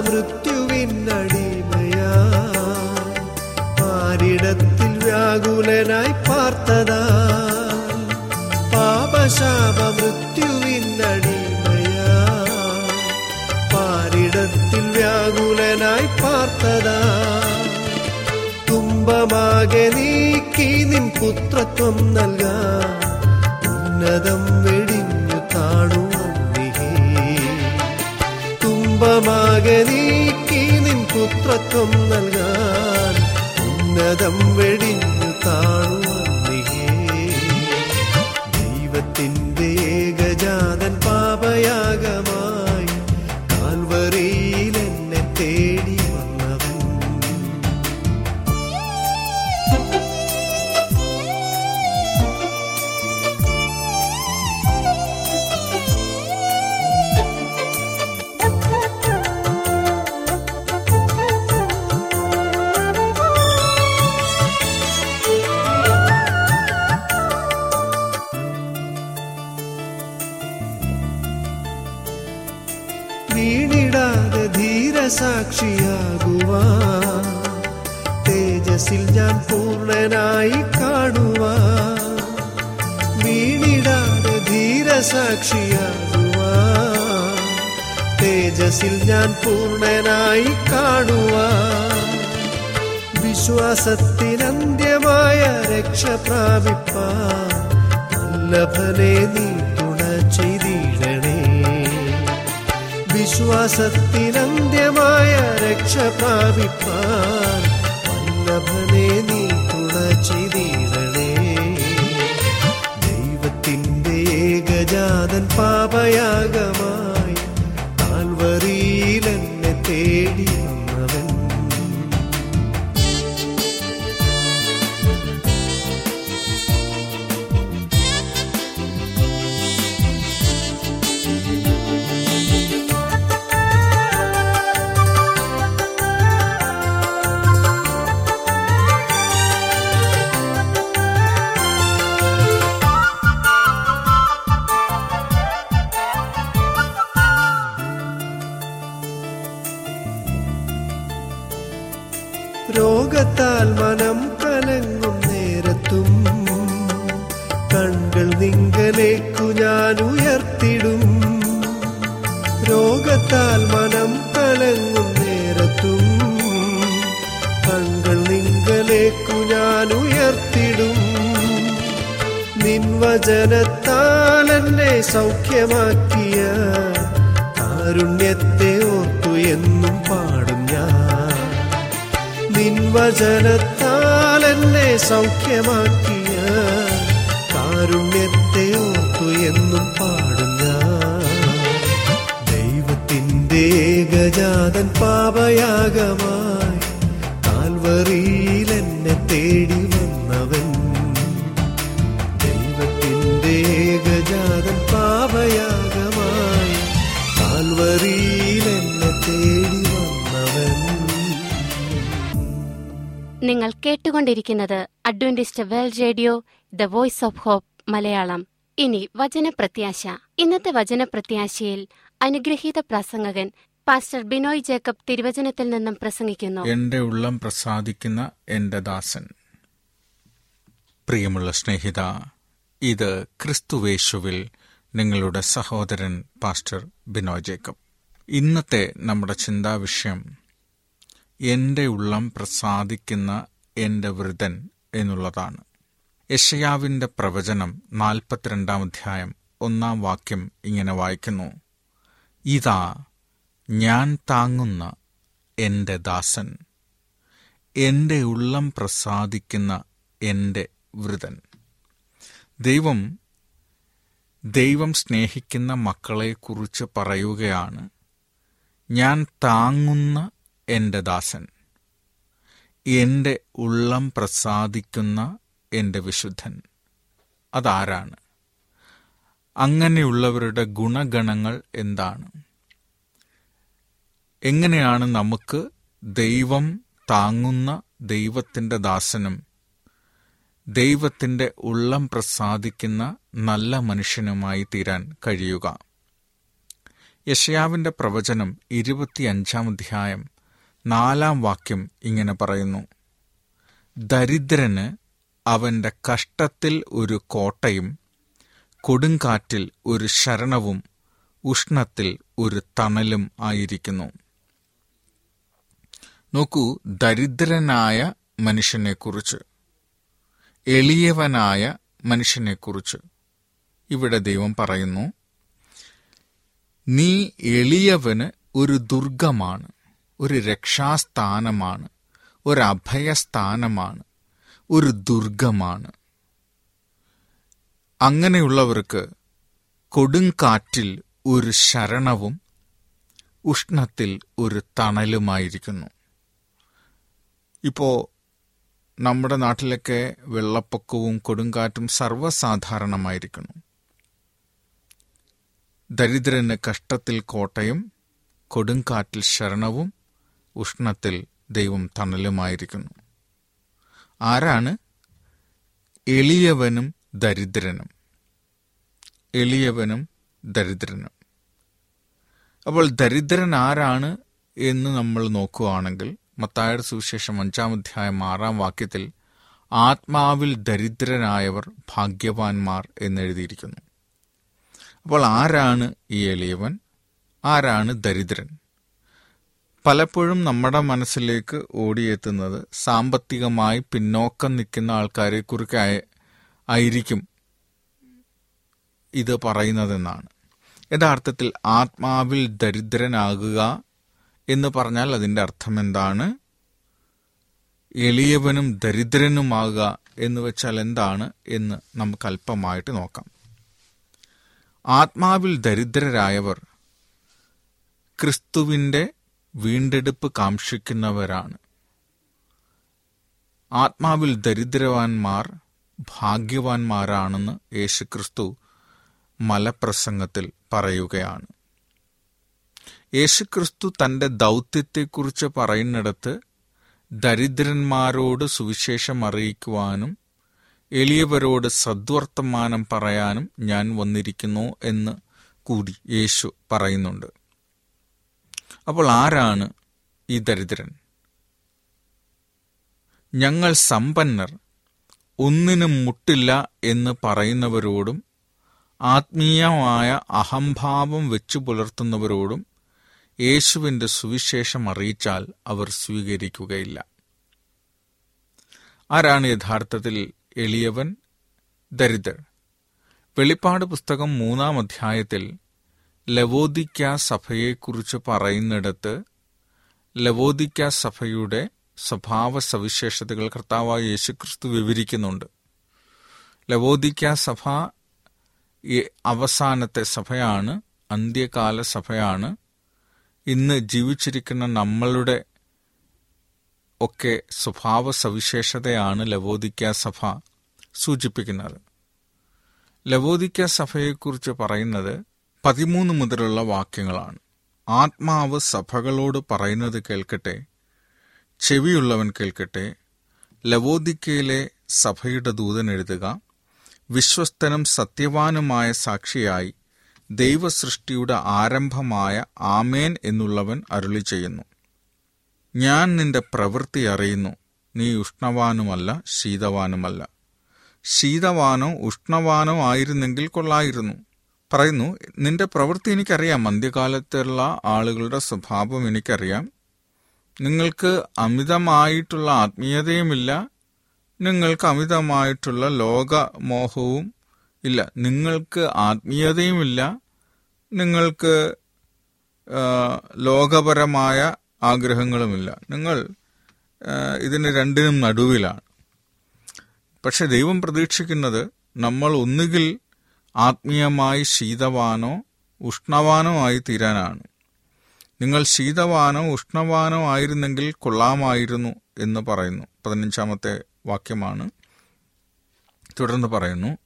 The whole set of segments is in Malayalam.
മൃത്യുവിനടിമയാ. മാരിടത്തിൽ വ്യാകുലനായി പാർത്തതാ. പാപശാപ മൃത്യുവിനടിമയാ പാരിടത്തിൽ വ്യാകുലനായി പാർത്തതാ. തുമ്പമാകെ നീക്കി നിൻ പുത്രത്വം നൽകാ. ഉന്നതം തുമ്പമാകെ നീക്കി നിൻ പുത്രത്വം നൽകാൻ ഉന്നതം വെടിഞ്ഞു താണുവന്നിഹേ ദൈവത്തിന്റെ ഏകജാതൻ പാപയാഗമായി പൂർണനായി കാണുവാ വീണിടാതെ ധീരസാക്ഷിയാകുവാ തേജസ്സിൽ ഞാൻ പൂർണനായി കാണുവാ വിശ്വാസത്തിനന്ത്യമായ രക്ഷ പ്രാപിപ്പാൻ വല്ലഭനെ നീ തുണ ചെയ്തിടണേ. വിശ്വാസത്തിനന്ത്യമായ രക്ഷ പ്രാപിപ്പാൻ വല്ലഭനെ ചെയ്തിടണേ ദൈവത്തിന്റെ ഏകജാതൻ പാപയാഗമായി താൽവറിയിൽ എന്നെ തേടി ഏകജാതൻ പാപയാഗമായി കാൽവറിയിൽ എന്നെ തേടി വന്നവൻ. ദൈവത്തിന്റെ ഏകജാതൻ പാപയാഗമായി കാൽവറിയിൽ എന്നെ തേടി വന്നവൻ. നിങ്ങൾ കേട്ടുകൊണ്ടിരിക്കുന്നത് Adventist world radio the voice of hope Malayalam. ഇനി വചനപ്രത്യാശ. ഇന്നത്തെ വചനപ്രത്യാശയിൽ അനുഗ്രഹീത പ്രസംഗകൻ പാസ്റ്റർ ബിനോയ് ജേക്കബ് തിരുവചനത്തിൽ നിന്നും പ്രസംഗിക്കുന്നു. എന്റെ ഉള്ളം പ്രസാദിക്കുന്ന എന്റെ ദാസൻ. പ്രിയമുള്ള സ്നേഹിത ഇത് ക്രിസ്തുവേശുവിൽ നിങ്ങളുടെ സഹോദരൻ പാസ്റ്റർ ബിനോയ് ജേക്കബ്. ഇന്നത്തെ നമ്മുടെ ചിന്താവിഷയം എന്റെ ഉള്ളം പ്രസാദിക്കുന്ന എന്റെ വൃതൻ എന്നുള്ളതാണ്. യഷയാവിന്റെ പ്രവചനം നാൽപ്പത്തിരണ്ടാം അധ്യായം ഒന്നാം വാക്യം ഇങ്ങനെ വായിക്കുന്നു. ഇതാ ഞാൻ താങ്ങുന്ന എന്റെ ദാസൻ. എന്റെ ഉള്ളം പ്രസാദിക്കുന്ന എന്റെ വൃതൻ. ദൈവം ദൈവം സ്നേഹിക്കുന്ന മക്കളെക്കുറിച്ച് പറയുകയാണ് ഞാൻ താങ്ങുന്ന എന്റെ ദാസൻ. എന്റെ ഉള്ളം പ്രസാദിക്കുന്ന എന്റെ വിശുദ്ധൻ. അതാരാണ്? അങ്ങനെയുള്ളവരുടെ ഗുണഗണങ്ങൾ എന്താണ്? എങ്ങനെയാണ് നമുക്ക് ദൈവം താങ്ങുന്ന ദൈവത്തിന്റെ ദാസനും ദൈവത്തിന്റെ ഉള്ളം പ്രസാദിക്കുന്ന നല്ല മനുഷ്യനുമായി തീരാൻ കഴിയുക? യഷയാവിന്റെ പ്രവചനം ഇരുപത്തിയഞ്ചാം അധ്യായം നാലാം വാക്യം ഇങ്ങനെ പറയുന്നു. ദരിദ്രന് അവന്റെ കഷ്ടത്തിൽ ഒരു കോട്ടയും കൊടുങ്കാറ്റിൽ ഒരു ശരണവും ഉഷ്ണത്തിൽ ഒരു തണലും ആയിരിക്കുന്നു. നോക്കൂ ദരിദ്രനായ മനുഷ്യനെക്കുറിച്ച് എളിയവനായ മനുഷ്യനെക്കുറിച്ച്. ഇവിടെ ദൈവം പറയുന്നു നീ എളിയവന് ഒരു ദുർഗമാണ് ഒരു രക്ഷാസ്ഥാനമാണ് ഒരു അഭയസ്ഥാനമാണ് ഒരു ദുർഗമാണ്. അങ്ങനെയുള്ളവർക്ക് കൊടുങ്കാറ്റിൽ ഒരു ശരണവും ഉഷ്ണത്തിൽ ഒരു തണലുമായിരിക്കുന്നു. ഇപ്പോ നമ്മുടെ നാട്ടിലൊക്കെ വെള്ളപ്പൊക്കവും കൊടുങ്കാറ്റും സർവസാധാരണമായിരിക്കുന്നു. ദരിദ്രന് കഷ്ടത്തിൽ കോട്ടയും കൊടുങ്കാറ്റിൽ ശരണവും ഉഷ്ണത്തിൽ ദൈവം തണലുമായിരിക്കുന്നു. ആരാണ്? എളിയവനും ദരിദ്രനും. എളിയവനും ദരിദ്രനും. അപ്പോൾ ദരിദ്രൻ ആരാണ് എന്ന് നമ്മൾ നോക്കുകയാണെങ്കിൽ മത്തായുടെ സുവിശേഷം അഞ്ചാം അധ്യായം ആറാം വാക്യത്തിൽ ആത്മാവിൽ ദരിദ്രരായവർ ഭാഗ്യവാന്മാർ എന്നെഴുതിയിരിക്കുന്നു. അപ്പോൾ ആരാണ് ഈ എളിയവൻ? ആരാണ് ദരിദ്രൻ? പലപ്പോഴും നമ്മുടെ മനസ്സിലേക്ക് ഓടിയെത്തുന്നത് സാമ്പത്തികമായി പിന്നോക്കം നിൽക്കുന്ന ആൾക്കാരെ ആയിരിക്കും ഇത് പറയുന്നതെന്നാണ്. യഥാർത്ഥത്തിൽ ആത്മാവിൽ ദരിദ്രനാകുക എന്ന് പറഞ്ഞാൽ അതിന്റെ അർത്ഥം എന്താണ്? എളിയവനും ദരിദ്രനുമാകുക എന്ന് വെച്ചാൽ എന്താണ് എന്ന് നമുക്ക് അല്പമായിട്ട് നോക്കാം. ആത്മാവിൽ ദരിദ്രരായവർ ക്രിസ്തുവിന്റെ വീണ്ടെടുപ്പ് കാക്ഷിക്കുന്നവരാണ്. ആത്മാവിൽ ദരിദ്രവാന്മാർ ഭാഗ്യവാന്മാരാണെന്ന് യേശുക്രിസ്തു മലപ്രസംഗത്തിൽ പറയുകയാണ്. യേശുക്രിസ്തു തന്റെ ദൗത്യത്തെക്കുറിച്ച് പറയുന്നിടത്ത് ദരിദ്രന്മാരോട് സുവിശേഷം അറിയിക്കുവാനും എളിയവരോട് സദ്വർത്തമാനം പറയാനും ഞാൻ വന്നിരിക്കുന്നു എന്ന് കൂടി യേശു പറയുന്നുണ്ട്. അപ്പോൾ ആരാണ് ഈ ദരിദ്രൻ? ഞങ്ങൾ സമ്പന്നർ ഒന്നിനും മുട്ടില്ല എന്ന് പറയുന്നവരോടും ആത്മീയമായ അഹംഭാവം വെച്ചു പുലർത്തുന്നവരോടും യേശുവിന്റെ സുവിശേഷം അറിയിച്ചാൽ അവർ സ്വീകരിക്കുകയില്ല. ആരാണ് യഥാർത്ഥത്തിൽ എളിയവൻ? ദരിദ്രൻ. വെളിപ്പാട് പുസ്തകം മൂന്നാം അധ്യായത്തിൽ ലവോദിക്ക സഭയെക്കുറിച്ച് പറയുന്നിടത്ത് ലവോദിക്ക സഭയുടെ സ്വഭാവ സവിശേഷതകൾ കർത്താവായ യേശുക്രിസ്തു വിവരിക്കുന്നുണ്ട്. ലവോദിക്ക സഭ അവസാനത്തെ സഭയാണ് അന്ത്യകാല സഭയാണ് ഇന്ന് ജീവിച്ചിരിക്കുന്ന നമ്മളുടെ ഒക്കെ സ്വഭാവ സവിശേഷതയാണ് ലവോദിക്ക സഭ സൂചിപ്പിക്കുന്നത്. ലവോദിക്ക സഭയെക്കുറിച്ച് പറയുന്നത് പതിമൂന്ന് മുതലുള്ള വാക്യങ്ങളാണ്. ആത്മാവ് സഭകളോട് പറയുന്നത് കേൾക്കട്ടെ ചെവിയുള്ളവൻ കേൾക്കട്ടെ ലവോദിക്കയിലെ സഭയുടെ ദൂതൻ എഴുതുക വിശ്വസ്തനും സത്യവാനുമായ സാക്ഷിയായി ദൈവസൃഷ്ടിയുടെ ആരംഭമായ ആമേൻ എന്നുള്ളവൻ അരുളി ചെയ്യുന്നു ഞാൻ നിന്റെ പ്രവൃത്തി അറിയുന്നു. നീ ഉഷ്ണവാനുമല്ല ശീതവാനുമല്ല. ശീതവാനോ ഉഷ്ണവാനോ ആയിരുന്നെങ്കിൽ കൊള്ളായിരുന്നു. പറയുന്നു നിന്റെ പ്രവൃത്തി എനിക്കറിയാം. മധ്യകാലത്തുള്ള ആളുകളുടെ സ്വഭാവം എനിക്കറിയാം. നിങ്ങൾക്ക് അമിതമായിട്ടുള്ള ആത്മീയതയുമില്ല. നിങ്ങൾക്ക് അമിതമായിട്ടുള്ള ലോകമോഹവും ഇല്ല. നിങ്ങൾക്ക് ആത്മീയതയുമില്ല. നിങ്ങൾക്ക് ലോകപരമായ ആഗ്രഹങ്ങളുമില്ല. നിങ്ങൾ ഇതിന് രണ്ടിനും നടുവിലാണ്. പക്ഷെ ദൈവം പ്രതീക്ഷിക്കുന്നത് നമ്മൾ ഒന്നുകിൽ ആത്മീയമായി ശീതവാനോ ഉഷ്ണവാനോ ആയി തീരാനാണ് നിങ്ങൾ ശീതവാനോ ഉഷ്ണവാനോ ആയിരുന്നെങ്കിൽ കൊള്ളാമായിരുന്നു എന്ന് പറയുന്നു. പതിനഞ്ചാമത്തെ വാക്യമാണ്. തുടർന്ന് പറയുന്നു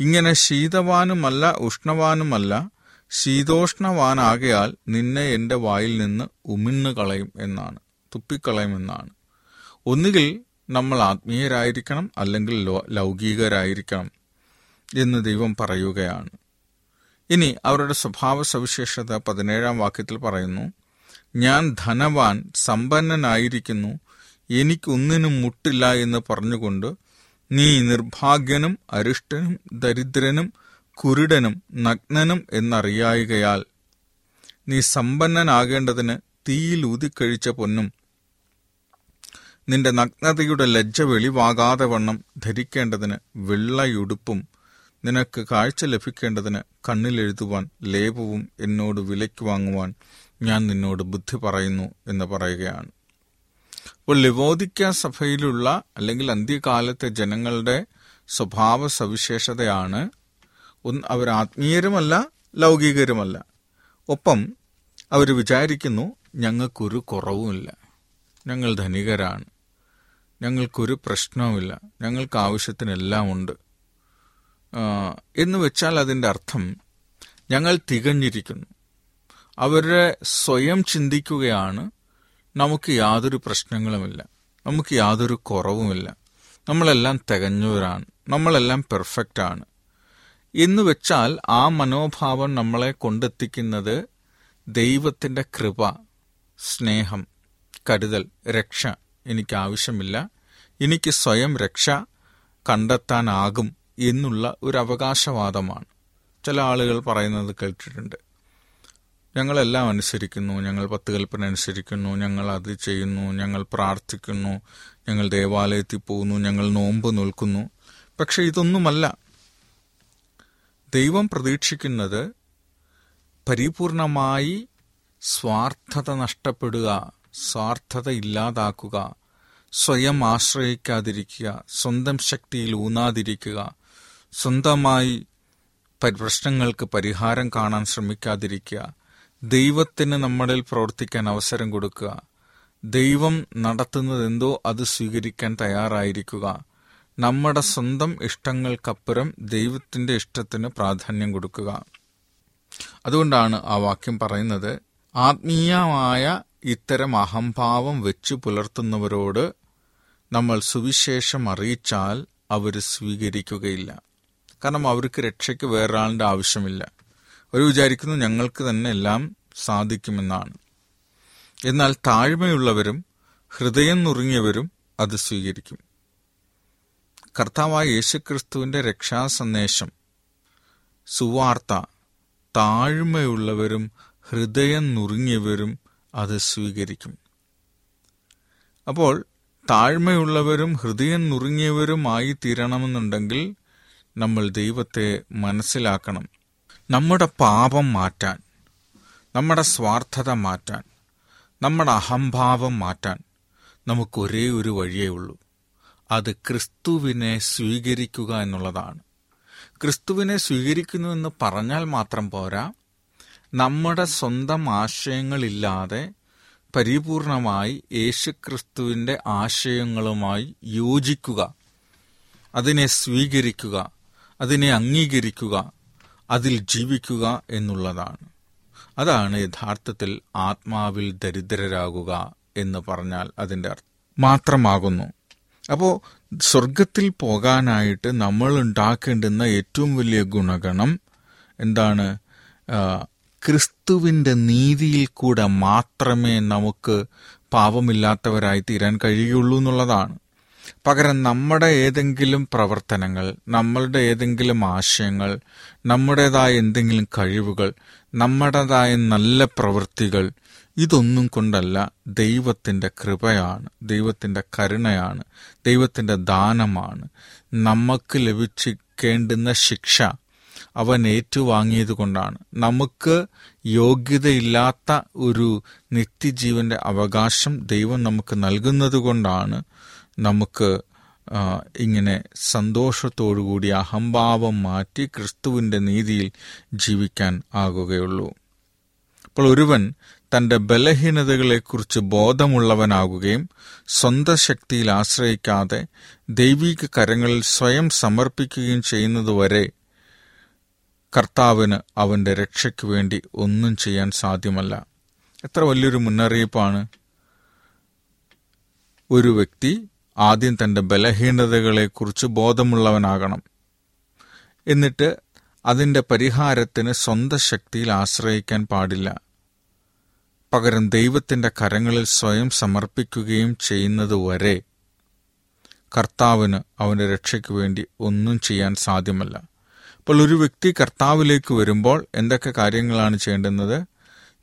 ഇങ്ങനെ ശീതവാനുമല്ല ഉഷ്ണവാനുമല്ല ശീതോഷ്ണവാനാകയാൽ നിന്നെ എന്റെ വായിൽ നിന്ന് ഉമിണ്ണു കളയും എന്നാണ് തുപ്പിക്കളയും എന്നാണ്. ഒന്നുകിൽ നമ്മൾ ആത്മീയരായിരിക്കണം അല്ലെങ്കിൽ ലൗകികരായിരിക്കണം എന്ന് ദൈവം പറയുകയാണ്. ഇനി അവരുടെ സ്വഭാവ സവിശേഷത പതിനേഴാം വാക്യത്തിൽ പറയുന്നു ഞാൻ ധനവാൻ സമ്പന്നനായിരിക്കുന്നു എനിക്കൊന്നിനും മുട്ടില്ല എന്ന് പറഞ്ഞുകൊണ്ട് നീ നിർഭാഗ്യനും അരിഷ്ടനും ദരിദ്രനും കുരുടനും നഗ്നനും എന്നറിയായികയാൽ നീ സമ്പന്നനാകേണ്ടതിന് തീയിൽ ഊതിക്കഴിച്ച പൊന്നും നിന്റെ നഗ്നതയുടെ ലജ്ജ വെളിവാകാതെ വണ്ണം ധരിക്കേണ്ടതിന് വെള്ളയുടുപ്പും നിനക്ക് കാഴ്ച ലഭിക്കേണ്ടതിന് കണ്ണിലെഴുതുവാൻ ലേപവും എന്നോട് വിലയ്ക്ക് വാങ്ങുവാൻ ഞാൻ നിന്നോട് ബുദ്ധി പറയുന്നു എന്ന് പറയുകയാണ്. അപ്പോൾ ലിവോദിക്ക സഭയിലുള്ള അല്ലെങ്കിൽ അന്ത്യകാലത്തെ ജനങ്ങളുടെ സ്വഭാവ സവിശേഷതയാണ് അവർ ആത്മീയരുമല്ല ലൗകികരുമല്ല. ഒപ്പം അവർ വിചാരിക്കുന്നു ഞങ്ങൾക്കൊരു കുറവുമില്ല. ഞങ്ങൾ ധനികരാണ്. ഞങ്ങൾക്കൊരു പ്രശ്നവുമില്ല. ഞങ്ങൾക്ക് ആവശ്യത്തിനെല്ലാം ഉണ്ട്. എന്ന് വെച്ചാൽ അതിന്റെ അർത്ഥം ഞങ്ങൾ തികഞ്ഞിരിക്കുന്നു. അവരുടെ സ്വയം ചിന്തിക്കുകയാണ് നമുക്ക് യാതൊരു പ്രശ്നങ്ങളുമില്ല. നമുക്ക് യാതൊരു കുറവുമില്ല. നമ്മളെല്ലാം തികഞ്ഞവരാണ്. നമ്മളെല്ലാം പെർഫെക്റ്റ് ആണ് എന്ന് വെച്ചാൽ ആ മനോഭാവം നമ്മളെ കൊണ്ടെത്തിക്കുന്നത് ദൈവത്തിന്റെ കൃപ സ്നേഹം കരുതൽ രക്ഷ എനിക്ക് ആവശ്യമില്ല എനിക്ക് സ്വയം രക്ഷ കണ്ടെത്താനാകും എന്നുള്ള ഒരു അവകാശവാദമാണ്. ചില ആളുകൾ പറയുന്നത് കേട്ടിട്ടുണ്ട്. ഞങ്ങളെല്ലാം അനുസരിക്കുന്നു ഞങ്ങൾ പത്ത് കൽപ്പന അനുസരിക്കുന്നു ഞങ്ങൾ അത് ചെയ്യുന്നു ഞങ്ങൾ പ്രാർത്ഥിക്കുന്നു ഞങ്ങൾ ദേവാലയത്തിൽ പോകുന്നു ഞങ്ങൾ നോമ്പ് നിൽക്കുന്നു. പക്ഷെ ഇതൊന്നുമല്ല. ദൈവം പ്രതീക്ഷിക്കുന്നത് പരിപൂർണമായി സ്വാർത്ഥത നഷ്ടപ്പെടുക സ്വാർത്ഥത ഇല്ലാതാക്കുക സ്വയം ആശ്രയിക്കാതിരിക്കുക സ്വന്തം ശക്തിയിൽ ഊന്നാതിരിക്കുക സ്വന്തമായി പരി- പ്രശ്നങ്ങൾക്ക് പരിഹാരം കാണാൻ ശ്രമിക്കാതിരിക്കുക ദൈവത്തിന് നമ്മളിൽ പ്രവർത്തിക്കാൻ അവസരം കൊടുക്കുക. ദൈവം നടത്തുന്നത് എന്തോ അത് സ്വീകരിക്കാൻ തയ്യാറായിരിക്കുക. നമ്മുടെ സ്വന്തം ഇഷ്ടങ്ങൾക്കപ്പുറം ദൈവത്തിന്റെ ഇഷ്ടത്തിന് പ്രാധാന്യം കൊടുക്കുക. അതുകൊണ്ടാണ് ആ വാക്യം പറയുന്നത് ആത്മീയമായ ഇത്തരം അഹംഭാവം വെച്ചു പുലർത്തുന്നവരോട് നമ്മൾ സുവിശേഷം അറിയിച്ചാൽ അവർ സ്വീകരിക്കുകയില്ല. കാരണം അവർക്ക് രക്ഷയ്ക്ക് വേറൊരാളുടെ ആവശ്യമില്ല. അവർ വിചാരിക്കുന്നു ഞങ്ങൾക്ക് തന്നെ എല്ലാം സാധിക്കുമെന്നാണ്. എന്നാൽ താഴ്മയുള്ളവരും ഹൃദയം നുറുങ്ങിയവരും അത് സ്വീകരിക്കും. കർത്താവായ യേശുക്രിസ്തുവിന്റെ രക്ഷാസന്ദേശം സുവാർത്ത താഴ്മയുള്ളവരും ഹൃദയം നുറുങ്ങിയവരും അത് സ്വീകരിക്കും. അപ്പോൾ താഴ്മയുള്ളവരും ഹൃദയം നുറുങ്ങിയവരുമായി തീരണമെന്നുണ്ടെങ്കിൽ നമ്മൾ ദൈവത്തെ മനസ്സിലാക്കണം. നമ്മുടെ പാപം മാറ്റാൻ നമ്മുടെ സ്വാർത്ഥത മാറ്റാൻ നമ്മുടെ അഹംഭാവം മാറ്റാൻ നമുക്കൊരേ ഒരു വഴിയേ ഉള്ളൂ. അത് ക്രിസ്തുവിനെ സ്വീകരിക്കുക എന്നുള്ളതാണ്. ക്രിസ്തുവിനെ സ്വീകരിക്കുന്നു എന്ന് പറഞ്ഞാൽ മാത്രം പോരാ. നമ്മുടെ സ്വന്തം ആശയങ്ങളില്ലാതെ പരിപൂർണമായി യേശുക്രിസ്തുവിന്റെ ആശയങ്ങളുമായി യോജിക്കുക അതിനെ സ്വീകരിക്കുക അതിനെ അംഗീകരിക്കുക അതിൽ ജീവിക്കുക എന്നുള്ളതാണ്. അതാണ് യഥാർത്ഥത്തിൽ ആത്മാവിൽ ദരിദ്രരാകുക എന്ന് പറഞ്ഞാൽ അതിന്റെ മാത്രമാകുന്നു. അപ്പോൾ സ്വർഗത്തിൽ പോകാനായിട്ട് നമ്മൾ ഉണ്ടാക്കേണ്ടുന്ന ഏറ്റവും വലിയ ഗുണഗണം എന്താണ്? ക്രിസ്തുവിന്റെ നീതിയിൽ കൂടെ മാത്രമേ നമുക്ക് പാപമില്ലാത്തവരായി തീരാൻ കഴിയുള്ളൂ എന്നുള്ളതാണ്. പകരം നമ്മുടെ ഏതെങ്കിലും പ്രവർത്തനങ്ങൾ നമ്മളുടെ ഏതെങ്കിലും ആശയങ്ങൾ നമ്മുടേതായ എന്തെങ്കിലും കഴിവുകൾ നമ്മുടേതായ നല്ല പ്രവൃത്തികൾ ഇതൊന്നും കൊണ്ടല്ല ദൈവത്തിന്റെ കൃപയാണ് ദൈവത്തിന്റെ കരുണയാണ് ദൈവത്തിന്റെ ദാനമാണ്. നമുക്ക് ലഭിച്ചിരിക്കേണ്ടുന്ന ശിക്ഷ അവൻ ഏറ്റുവാങ്ങിയത് കൊണ്ടാണ്. നമുക്ക് യോഗ്യതയില്ലാത്ത ഒരു നിത്യജീവന്റെ അവകാശം ദൈവം നമുക്ക് നൽകുന്നത് കൊണ്ടാണ് നമുക്ക് ഇങ്ങനെ സന്തോഷത്തോടുകൂടി അഹംഭാവം മാറ്റി ക്രിസ്തുവിന്റെ നീതിയിൽ ജീവിക്കാൻ ആകുകയുള്ളൂ. അപ്പോൾ ഒരുവൻ തന്റെ ബലഹീനതകളെക്കുറിച്ച് ബോധമുള്ളവനാകുകയും സ്വന്തം ശക്തിയിൽ ആശ്രയിക്കാതെ ദൈവീക കരങ്ങളിൽ സ്വയം സമർപ്പിക്കുകയും ചെയ്യുന്നതുവരെ കർത്താവിന് അവന്റെ രക്ഷയ്ക്ക് വേണ്ടി ഒന്നും ചെയ്യാൻ സാധ്യമല്ല. എത്ര വലിയൊരു മുന്നറിയിപ്പാണ്. ഒരു വ്യക്തി ആദ്യം തന്റെ ബലഹീനതകളെക്കുറിച്ച് ബോധമുള്ളവനാകണം. എന്നിട്ട് അതിന്റെ പരിഹാരത്തിന് സ്വന്തം ശക്തിയിൽ ആശ്രയിക്കാൻ പാടില്ല. പകരം ദൈവത്തിന്റെ കരങ്ങളിൽ സ്വയം സമർപ്പിക്കുകയും ചെയ്യുന്നതുവരെ കർത്താവിന് അവന്റെ രക്ഷയ്ക്ക് വേണ്ടി ഒന്നും ചെയ്യാൻ സാധ്യമല്ല. അപ്പോൾ ഒരു വ്യക്തി കർത്താവിലേക്ക് വരുമ്പോൾ എന്തൊക്കെ കാര്യങ്ങളാണ് ചെയ്യേണ്ടുന്നത്?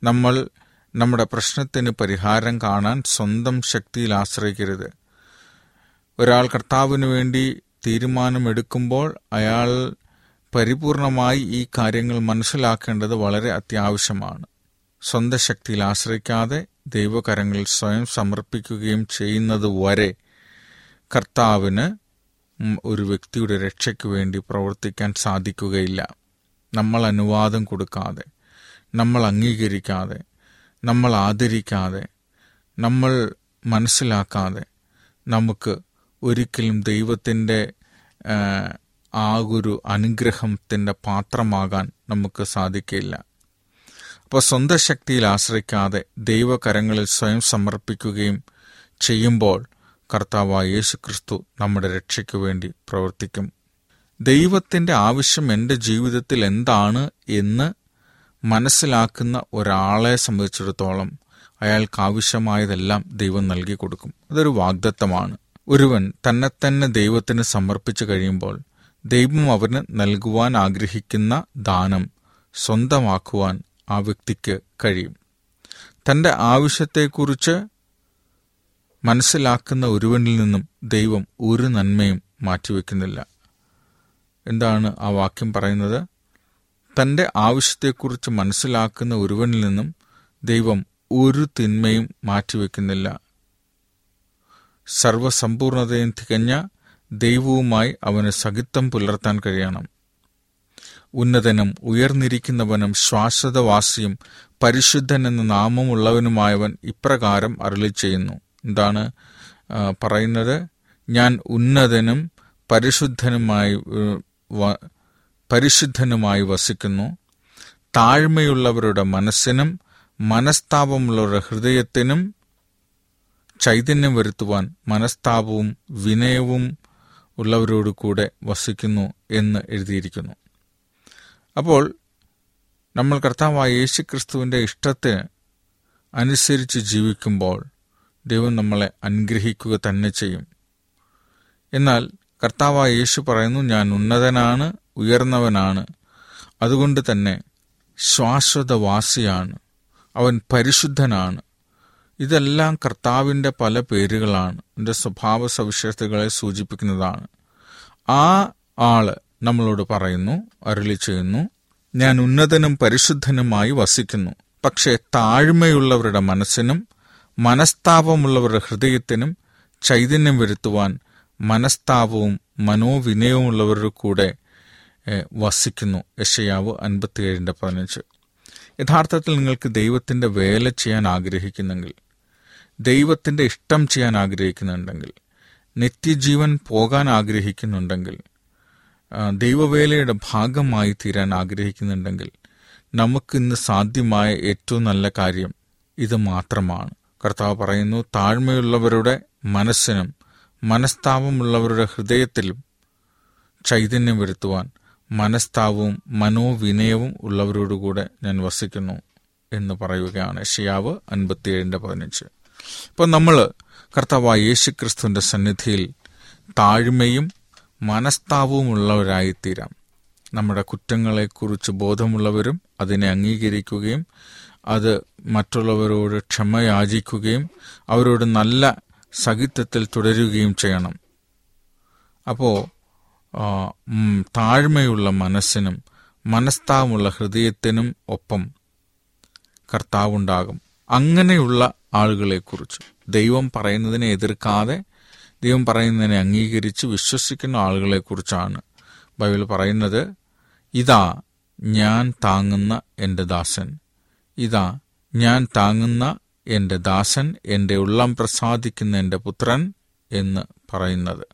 നമ്മൾ നമ്മുടെ പ്രശ്നത്തിന് പരിഹാരം കാണാൻ സ്വന്തം ശക്തിയിൽ ആശ്രയിക്കരുത്. ഒരാൾ കർത്താവിന് വേണ്ടി തീരുമാനമെടുക്കുമ്പോൾ അയാൾ പരിപൂർണമായി ഈ കാര്യങ്ങൾ മനസ്സിലാക്കേണ്ടത് വളരെ അത്യാവശ്യമാണ്. സ്വന്തം ശക്തിയിൽ ആശ്രയിക്കാതെ ദൈവകരങ്ങളിൽ സ്വയം സമർപ്പിക്കുകയും ചെയ്യുന്നത് വരെ കർത്താവിന് ഒരു വ്യക്തിയുടെ രക്ഷയ്ക്ക് വേണ്ടി പ്രവർത്തിക്കാൻ സാധിക്കുകയില്ല. നമ്മൾ അനുവാദം കൊടുക്കാതെ നമ്മൾ അംഗീകരിക്കാതെ നമ്മൾ ആദരിക്കാതെ നമ്മൾ മനസ്സിലാക്കാതെ നമുക്ക് ഒരിക്കലും ദൈവത്തിന്റെ ആ, ഒരു അനുഗ്രഹത്തിന്റെ പാത്രമാകാൻ നമുക്ക് സാധിക്കില്ല. അപ്പോൾ സ്വന്തം ശക്തിയിൽ ആശ്രയിക്കാതെ ദൈവകരങ്ങളിൽ സ്വയം സമർപ്പിക്കുകയും ചെയ്യുമ്പോൾ കർത്താവായ യേശു ക്രിസ്തു നമ്മുടെ രക്ഷയ്ക്ക് വേണ്ടി പ്രവർത്തിക്കും. ദൈവത്തിന്റെ ആവശ്യം എന്റെ ജീവിതത്തിൽ എന്താണ് എന്ന് മനസ്സിലാക്കുന്ന ഒരാളെ സംബന്ധിച്ചിടത്തോളം അയാൾക്ക് ആവശ്യമായതെല്ലാം ദൈവം നൽകി കൊടുക്കും. അതൊരു വാഗ്ദത്തമാണ്. ഒരുവൻ തന്നെ തന്നെ ദൈവത്തിന് സമർപ്പിച്ചു കഴിയുമ്പോൾ ദൈവം അവന് നൽകുവാൻ ആഗ്രഹിക്കുന്ന ദാനം സ്വന്തമാക്കുവാൻ ആ വ്യക്തിക്ക് കഴിയും. തന്റെ ആവശ്യത്തെക്കുറിച്ച് മനസ്സിലാക്കുന്ന ഒരുവനിൽ നിന്നും ദൈവം ഒരു നന്മയും മാറ്റിവെക്കുന്നില്ല. എന്താണ് ആ വാക്യം പറയുന്നത്? തന്റെ ആവശ്യത്തെക്കുറിച്ച് മനസ്സിലാക്കുന്ന ഒരുവനിൽ നിന്നും ദൈവം ഒരു തിന്മയും മാറ്റിവെക്കുന്നില്ല. സർവസമ്പൂർണതയും തികഞ്ഞ ദൈവവുമായി അവന് സഹിത്വം പുലർത്താൻ കഴിയണം. ഉന്നതനും ഉയർന്നിരിക്കുന്നവനും ശ്വാശ്വതവാസിയും പരിശുദ്ധൻ എന്ന നാമമുള്ളവനുമായവൻ ഇപ്രകാരം അരളി ചെയ്യുന്നു എന്താണ് പറയുന്നത്? ഞാൻ ഉന്നതനും പരിശുദ്ധനുമായി പരിശുദ്ധനുമായി വസിക്കുന്നു. താഴ്മയുള്ളവരുടെ മനസ്സിനും മനസ്താപമുള്ളവരുടെ ഹൃദയത്തിനും ചൈതന്യം വരുത്തുവാൻ മനസ്താപവും വിനയവും ഉള്ളവരോട് കൂടെ വസിക്കുന്നു എന്ന് എഴുതിയിരിക്കുന്നു. അപ്പോൾ നമ്മൾ കർത്താവായ യേശുക്രിസ്തുവിന്റെ ഇഷ്ടത്തിന് അനുസരിച്ച് ജീവിക്കുമ്പോൾ ദൈവം നമ്മളെ അനുഗ്രഹിക്കുക തന്നെ ചെയ്യും. എന്നാൽ കർത്താവായ യേശു പറയുന്നു ഞാൻ ഉന്നതനാണ് ഉയർന്നവനാണ്. അതുകൊണ്ട് തന്നെ ശാശ്വതവാസിയാണ്. അവൻ പരിശുദ്ധനാണ്. ഇതെല്ലാം കർത്താവിന്റെ പല പേരുകളാണ്. എന്റെ സ്വഭാവ സവിശേഷതകളെ സൂചിപ്പിക്കുന്നതാണ്. ആ ആൾ നമ്മളോട് പറയുന്നു അരുളി ചെയ്യുന്നു ഞാൻ ഉന്നതനും പരിശുദ്ധനുമായി വസിക്കുന്നു. പക്ഷേ താഴ്മയുള്ളവരുടെ മനസ്സിനും മനസ്താപമുള്ളവരുടെ ഹൃദയത്തിനും ചൈതന്യം വരുത്തുവാൻ മനസ്താപവും മനോവിനയവുമുള്ളവരുടെ കൂടെ വസിക്കുന്നു. യശയാവ് അൻപത്തിയേഴിന്റെ പതിനഞ്ച്. യഥാർത്ഥത്തിൽ നിങ്ങൾക്ക് ദൈവത്തിന്റെ വേല ചെയ്യാൻ ആഗ്രഹിക്കുന്നെങ്കിൽ ദൈവത്തിന്റെ ഇഷ്ടം ചെയ്യാൻ ആഗ്രഹിക്കുന്നുണ്ടെങ്കിൽ നിത്യജീവൻ പോകാൻ ആഗ്രഹിക്കുന്നുണ്ടെങ്കിൽ ദൈവവേലയുടെ ഭാഗമായി തീരാൻ ആഗ്രഹിക്കുന്നുണ്ടെങ്കിൽ നമുക്കിന്ന് സാധ്യമായ ഏറ്റവും നല്ല കാര്യം ഇത് മാത്രമാണ്. കർത്താവ് പറയുന്നു താഴ്മയുള്ളവരുടെ മനസ്സിനും മനസ്താപമുള്ളവരുടെ ഹൃദയത്തിലും ചൈതന്യം വരുത്തുവാൻ മനസ്താവവും മനോവിനയവും ഉള്ളവരോടുകൂടെ ഞാൻ വസിക്കുന്നു എന്ന് പറയുകയാണ്. ഷിയാവ് അൻപത്തിയേഴിന്റെ പതിനഞ്ച്. ഇപ്പം നമ്മൾ കർത്താവായ യേശുക്രിസ്തുവിന്റെ സന്നിധിയിൽ താഴ്മയും മനസ്താവവും ഉള്ളവരായിത്തീരാം നമ്മുടെ കുറ്റങ്ങളെക്കുറിച്ച് ബോധമുള്ളവരും അതിനെ അംഗീകരിക്കുകയും അത് മറ്റുള്ളവരോട് ക്ഷമയാചിക്കുകയും അവരോട് നല്ല സഹിത്വത്തിൽ തുടരുകയും ചെയ്യണം. അപ്പോൾ താഴ്മയുള്ള മനസ്സിനും മനസ്താവുമുള്ള ഹൃദയത്തിനും ഒപ്പം കർത്താവുണ്ടാകും. അങ്ങനെയുള്ള ആളുകളെക്കുറിച്ച്. ദൈവം പറയുന്നതിനെ എതിർക്കാതെ ദൈവം പറയുന്നതിനെ അംഗീകരിച്ച് വിശ്വസിക്കുന്ന ആളുകളെക്കുറിച്ചാണ് ബൈബിൾ പറയുന്നത്. ഇതാ ഞാൻ താങ്ങുന്ന എന്റെ ദാസൻ. ഇതാ ഞാൻ താങ്ങുന്ന എന്റെ ദാസൻ എന്റെ ഉള്ളം പ്രസാദിക്കുന്ന എന്റെ പുത്രൻ എന്ന് പറയുന്നത്.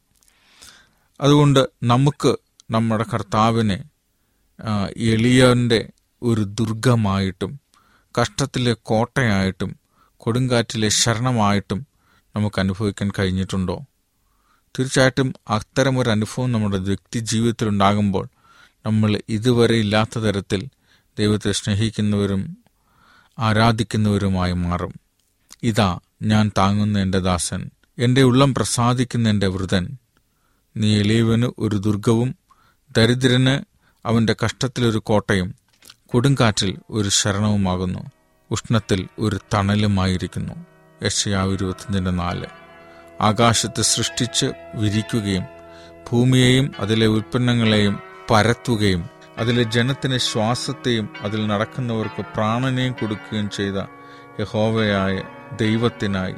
അതുകൊണ്ട് നമുക്ക് നമ്മുടെ കർത്താവിനെ എളിയന്റെ ഒരു ദുർഗമായിട്ടും കഷ്ടത്തിലെ കോട്ടയായിട്ടും കൊടുങ്കാറ്റിലെ ശരണമായിട്ടും നമുക്ക് അനുഭവിക്കാൻ കഴിഞ്ഞിട്ടുണ്ടോ? തീർച്ചയായിട്ടും അത്തരമൊരു അനുഭവം നമ്മുടെ വ്യക്തി ജീവിതത്തിൽ ഉണ്ടാകുമ്പോൾ നമ്മൾ ഇതുവരെ ഇല്ലാത്ത തരത്തിൽ ദൈവത്തെ സ്നേഹിക്കുന്നവരും ആരാധിക്കുന്നവരുമായി മാറും. ഇതാ ഞാൻ താങ്ങുന്ന എന്റെ ദാസൻ എന്റെ ഉള്ളം പ്രസാദിക്കുന്ന എന്റെ വൃതൻ നീ എളിയവന് ഒരു ദുർഗവും ദരിദ്രന് അവന്റെ കഷ്ടത്തിലൊരു കോട്ടയും കൊടുങ്കാറ്റിൽ ഒരു ശരണവുമാകുന്നു ഉഷ്ണത്തിൽ ഒരു തണലുമായിരിക്കുന്നു. യശയാവ് ഇരുപത്തിയഞ്ചിന്റെ നാല്. ആകാശത്ത് സൃഷ്ടിച്ച് വിരിക്കുകയും ഭൂമിയെയും അതിലെ ഉൽപ്പന്നങ്ങളെയും പരത്തുകയും അതിലെ ജനത്തിന് ശ്വാസത്തെയും അതിൽ നടക്കുന്നവർക്ക് പ്രാണനെയും കൊടുക്കുകയും ചെയ്ത യഹോവയായ ദൈവത്തിനായി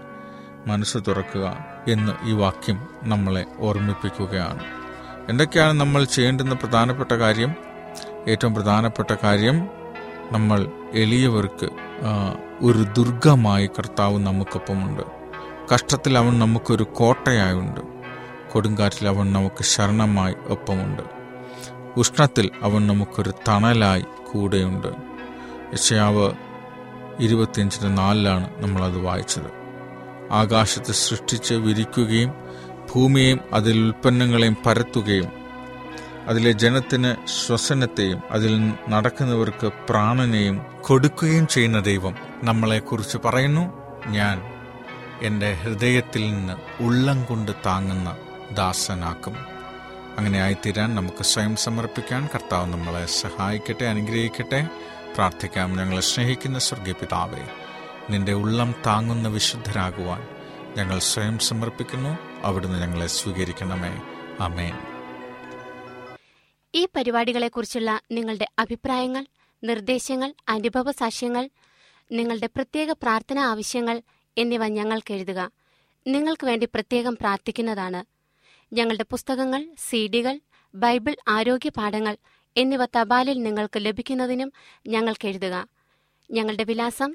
മനസ്സ് തുറക്കുക എന്ന് ഈ വാക്യം നമ്മളെ ഓർമ്മിപ്പിക്കുകയാണ്. എന്തൊക്കെയാണ് നമ്മൾ ചെയ്യേണ്ടുന്ന പ്രധാനപ്പെട്ട കാര്യം? ഏറ്റവും പ്രധാനപ്പെട്ട കാര്യം നമ്മൾ എളിയവർക്ക് ഒരു ദുർഗമായി കർത്താവ് നമുക്കൊപ്പമുണ്ട്. കഷ്ടത്തിൽ അവൻ നമുക്കൊരു കോട്ടയായുണ്ട്. കൊടുങ്കാറ്റിൽ അവൻ നമുക്ക് ശരണമായി ഒപ്പമുണ്ട്. ഉഷ്ണത്തിൽ അവൻ നമുക്കൊരു തണലായി കൂടെയുണ്ട്. യശയാവ് ഇരുപത്തിയഞ്ചിന് നാലിലാണ് നമ്മളത് വായിച്ചത്. ആകാശത്തെ സൃഷ്ടിച്ച് വിരിക്കുകയും ഭൂമിയെയും അതിൽ ഉൽപ്പന്നങ്ങളെയും പരത്തുകയും അതിലെ ജനത്തിന് ശ്വസനത്തെയും അതിൽ നടക്കുന്നവർക്ക് പ്രാണനെയും കൊടുക്കുകയും ചെയ്യുന്ന ദൈവം നമ്മളെക്കുറിച്ച് പറയുന്നു. ഞാൻ എന്റെ ഹൃദയത്തിൽ നിന്ന് ഉള്ളം കൊണ്ട് താങ്ങുന്ന ദാസനാക്കും. അങ്ങനെ ആയിത്തീരാൻ നമുക്ക് സ്വയം സമർപ്പിക്കാൻ കർത്താവ് നമ്മളെ സഹായിക്കട്ടെ അനുഗ്രഹിക്കട്ടെ. പ്രാർത്ഥിക്കാം. ഞങ്ങളെ സ്നേഹിക്കുന്ന സ്വർഗീയ പിതാവേ നിന്റെ ഉള്ളം താങ്ങുന്ന വിശുദ്ധരാകുവാൻ ഞങ്ങൾ സ്വയം സമർപ്പിക്കുന്നു. അവിടുന്ന് ഞങ്ങളെ സ്വീകരിക്കണമേ. അമേൻ ഈ പരിപാടികളെക്കുറിച്ചുള്ള നിങ്ങളുടെ അഭിപ്രായങ്ങൾ നിർദ്ദേശങ്ങൾ അനുഭവ സാക്ഷ്യങ്ങൾ നിങ്ങളുടെ പ്രത്യേക പ്രാർത്ഥന ആവശ്യങ്ങൾ എന്നിവ ഞങ്ങൾക്ക് എഴുതുക. നിങ്ങൾക്ക് വേണ്ടി പ്രത്യേകം പ്രാർത്ഥിക്കുന്നതാണ്. ഞങ്ങളുടെ പുസ്തകങ്ങൾ സീഡികൾ ബൈബിൾ ആരോഗ്യ പാഠങ്ങൾ എന്നിവ തപാലിൽ നിങ്ങൾക്ക് ലഭിക്കുന്നതിനും ഞങ്ങൾക്ക് എഴുതുക. ഞങ്ങളുടെ വിലാസം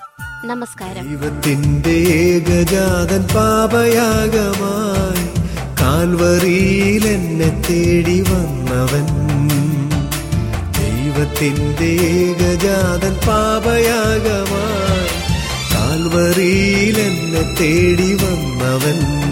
നമസ്കാരം. ഏകജാതൻ പാപയാഗമായി കാൽവറിയിൽ എന്നെ തേടി വന്നവൻ. ദൈവത്തിന്റെ ഏകജാതൻ പാപയാഗമായി കാൽവറിയിൽ എന്നെ തേടി വന്നവൻ.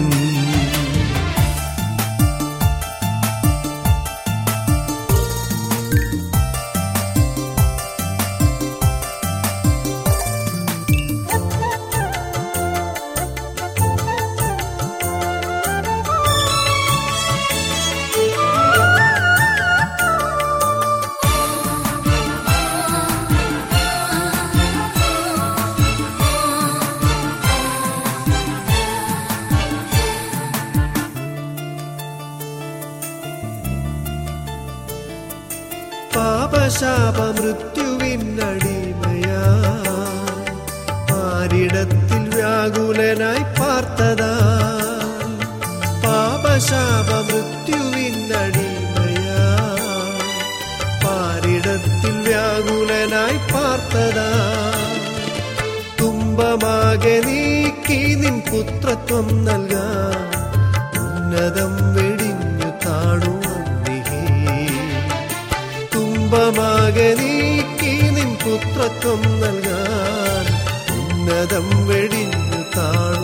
വ്യാകുലനായി പാർത്തതാ. പാപശാപ മൃത്യുവിന്നടിമയാ പാരിടത്തിൽ വ്യാകുലനായി പാർത്തതാ. തുമ്പമാകെ നീക്കി നിൻ പുത്രത്വം നൽകാൻ ഉന്നതം വെടിഞ്ഞു താണു തുമ്പമാകെ നീക്കി നിൻ പുത്രത്വം നൽകാൻ ഉന്നതം വെടിഞ്ഞു താഴ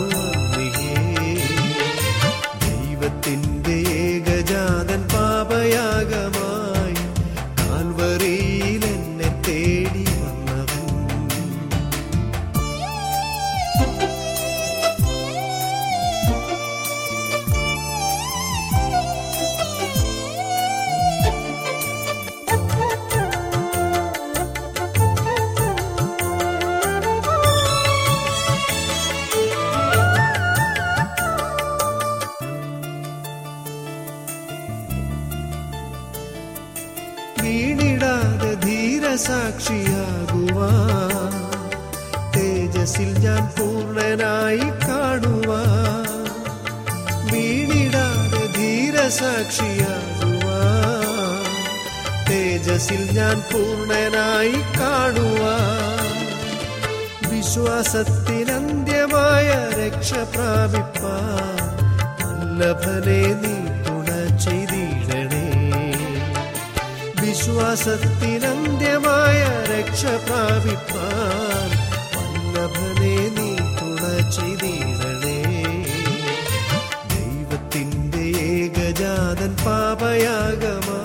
വിശ്വാസത്തിനന്ത്യമായ രക്ഷ പ്രാപിപ്പാൻ വല്ലഭനെ നീ തുണ ദൈവത്തിന്റെ ഏകജാതൻ പാപയാഗമാ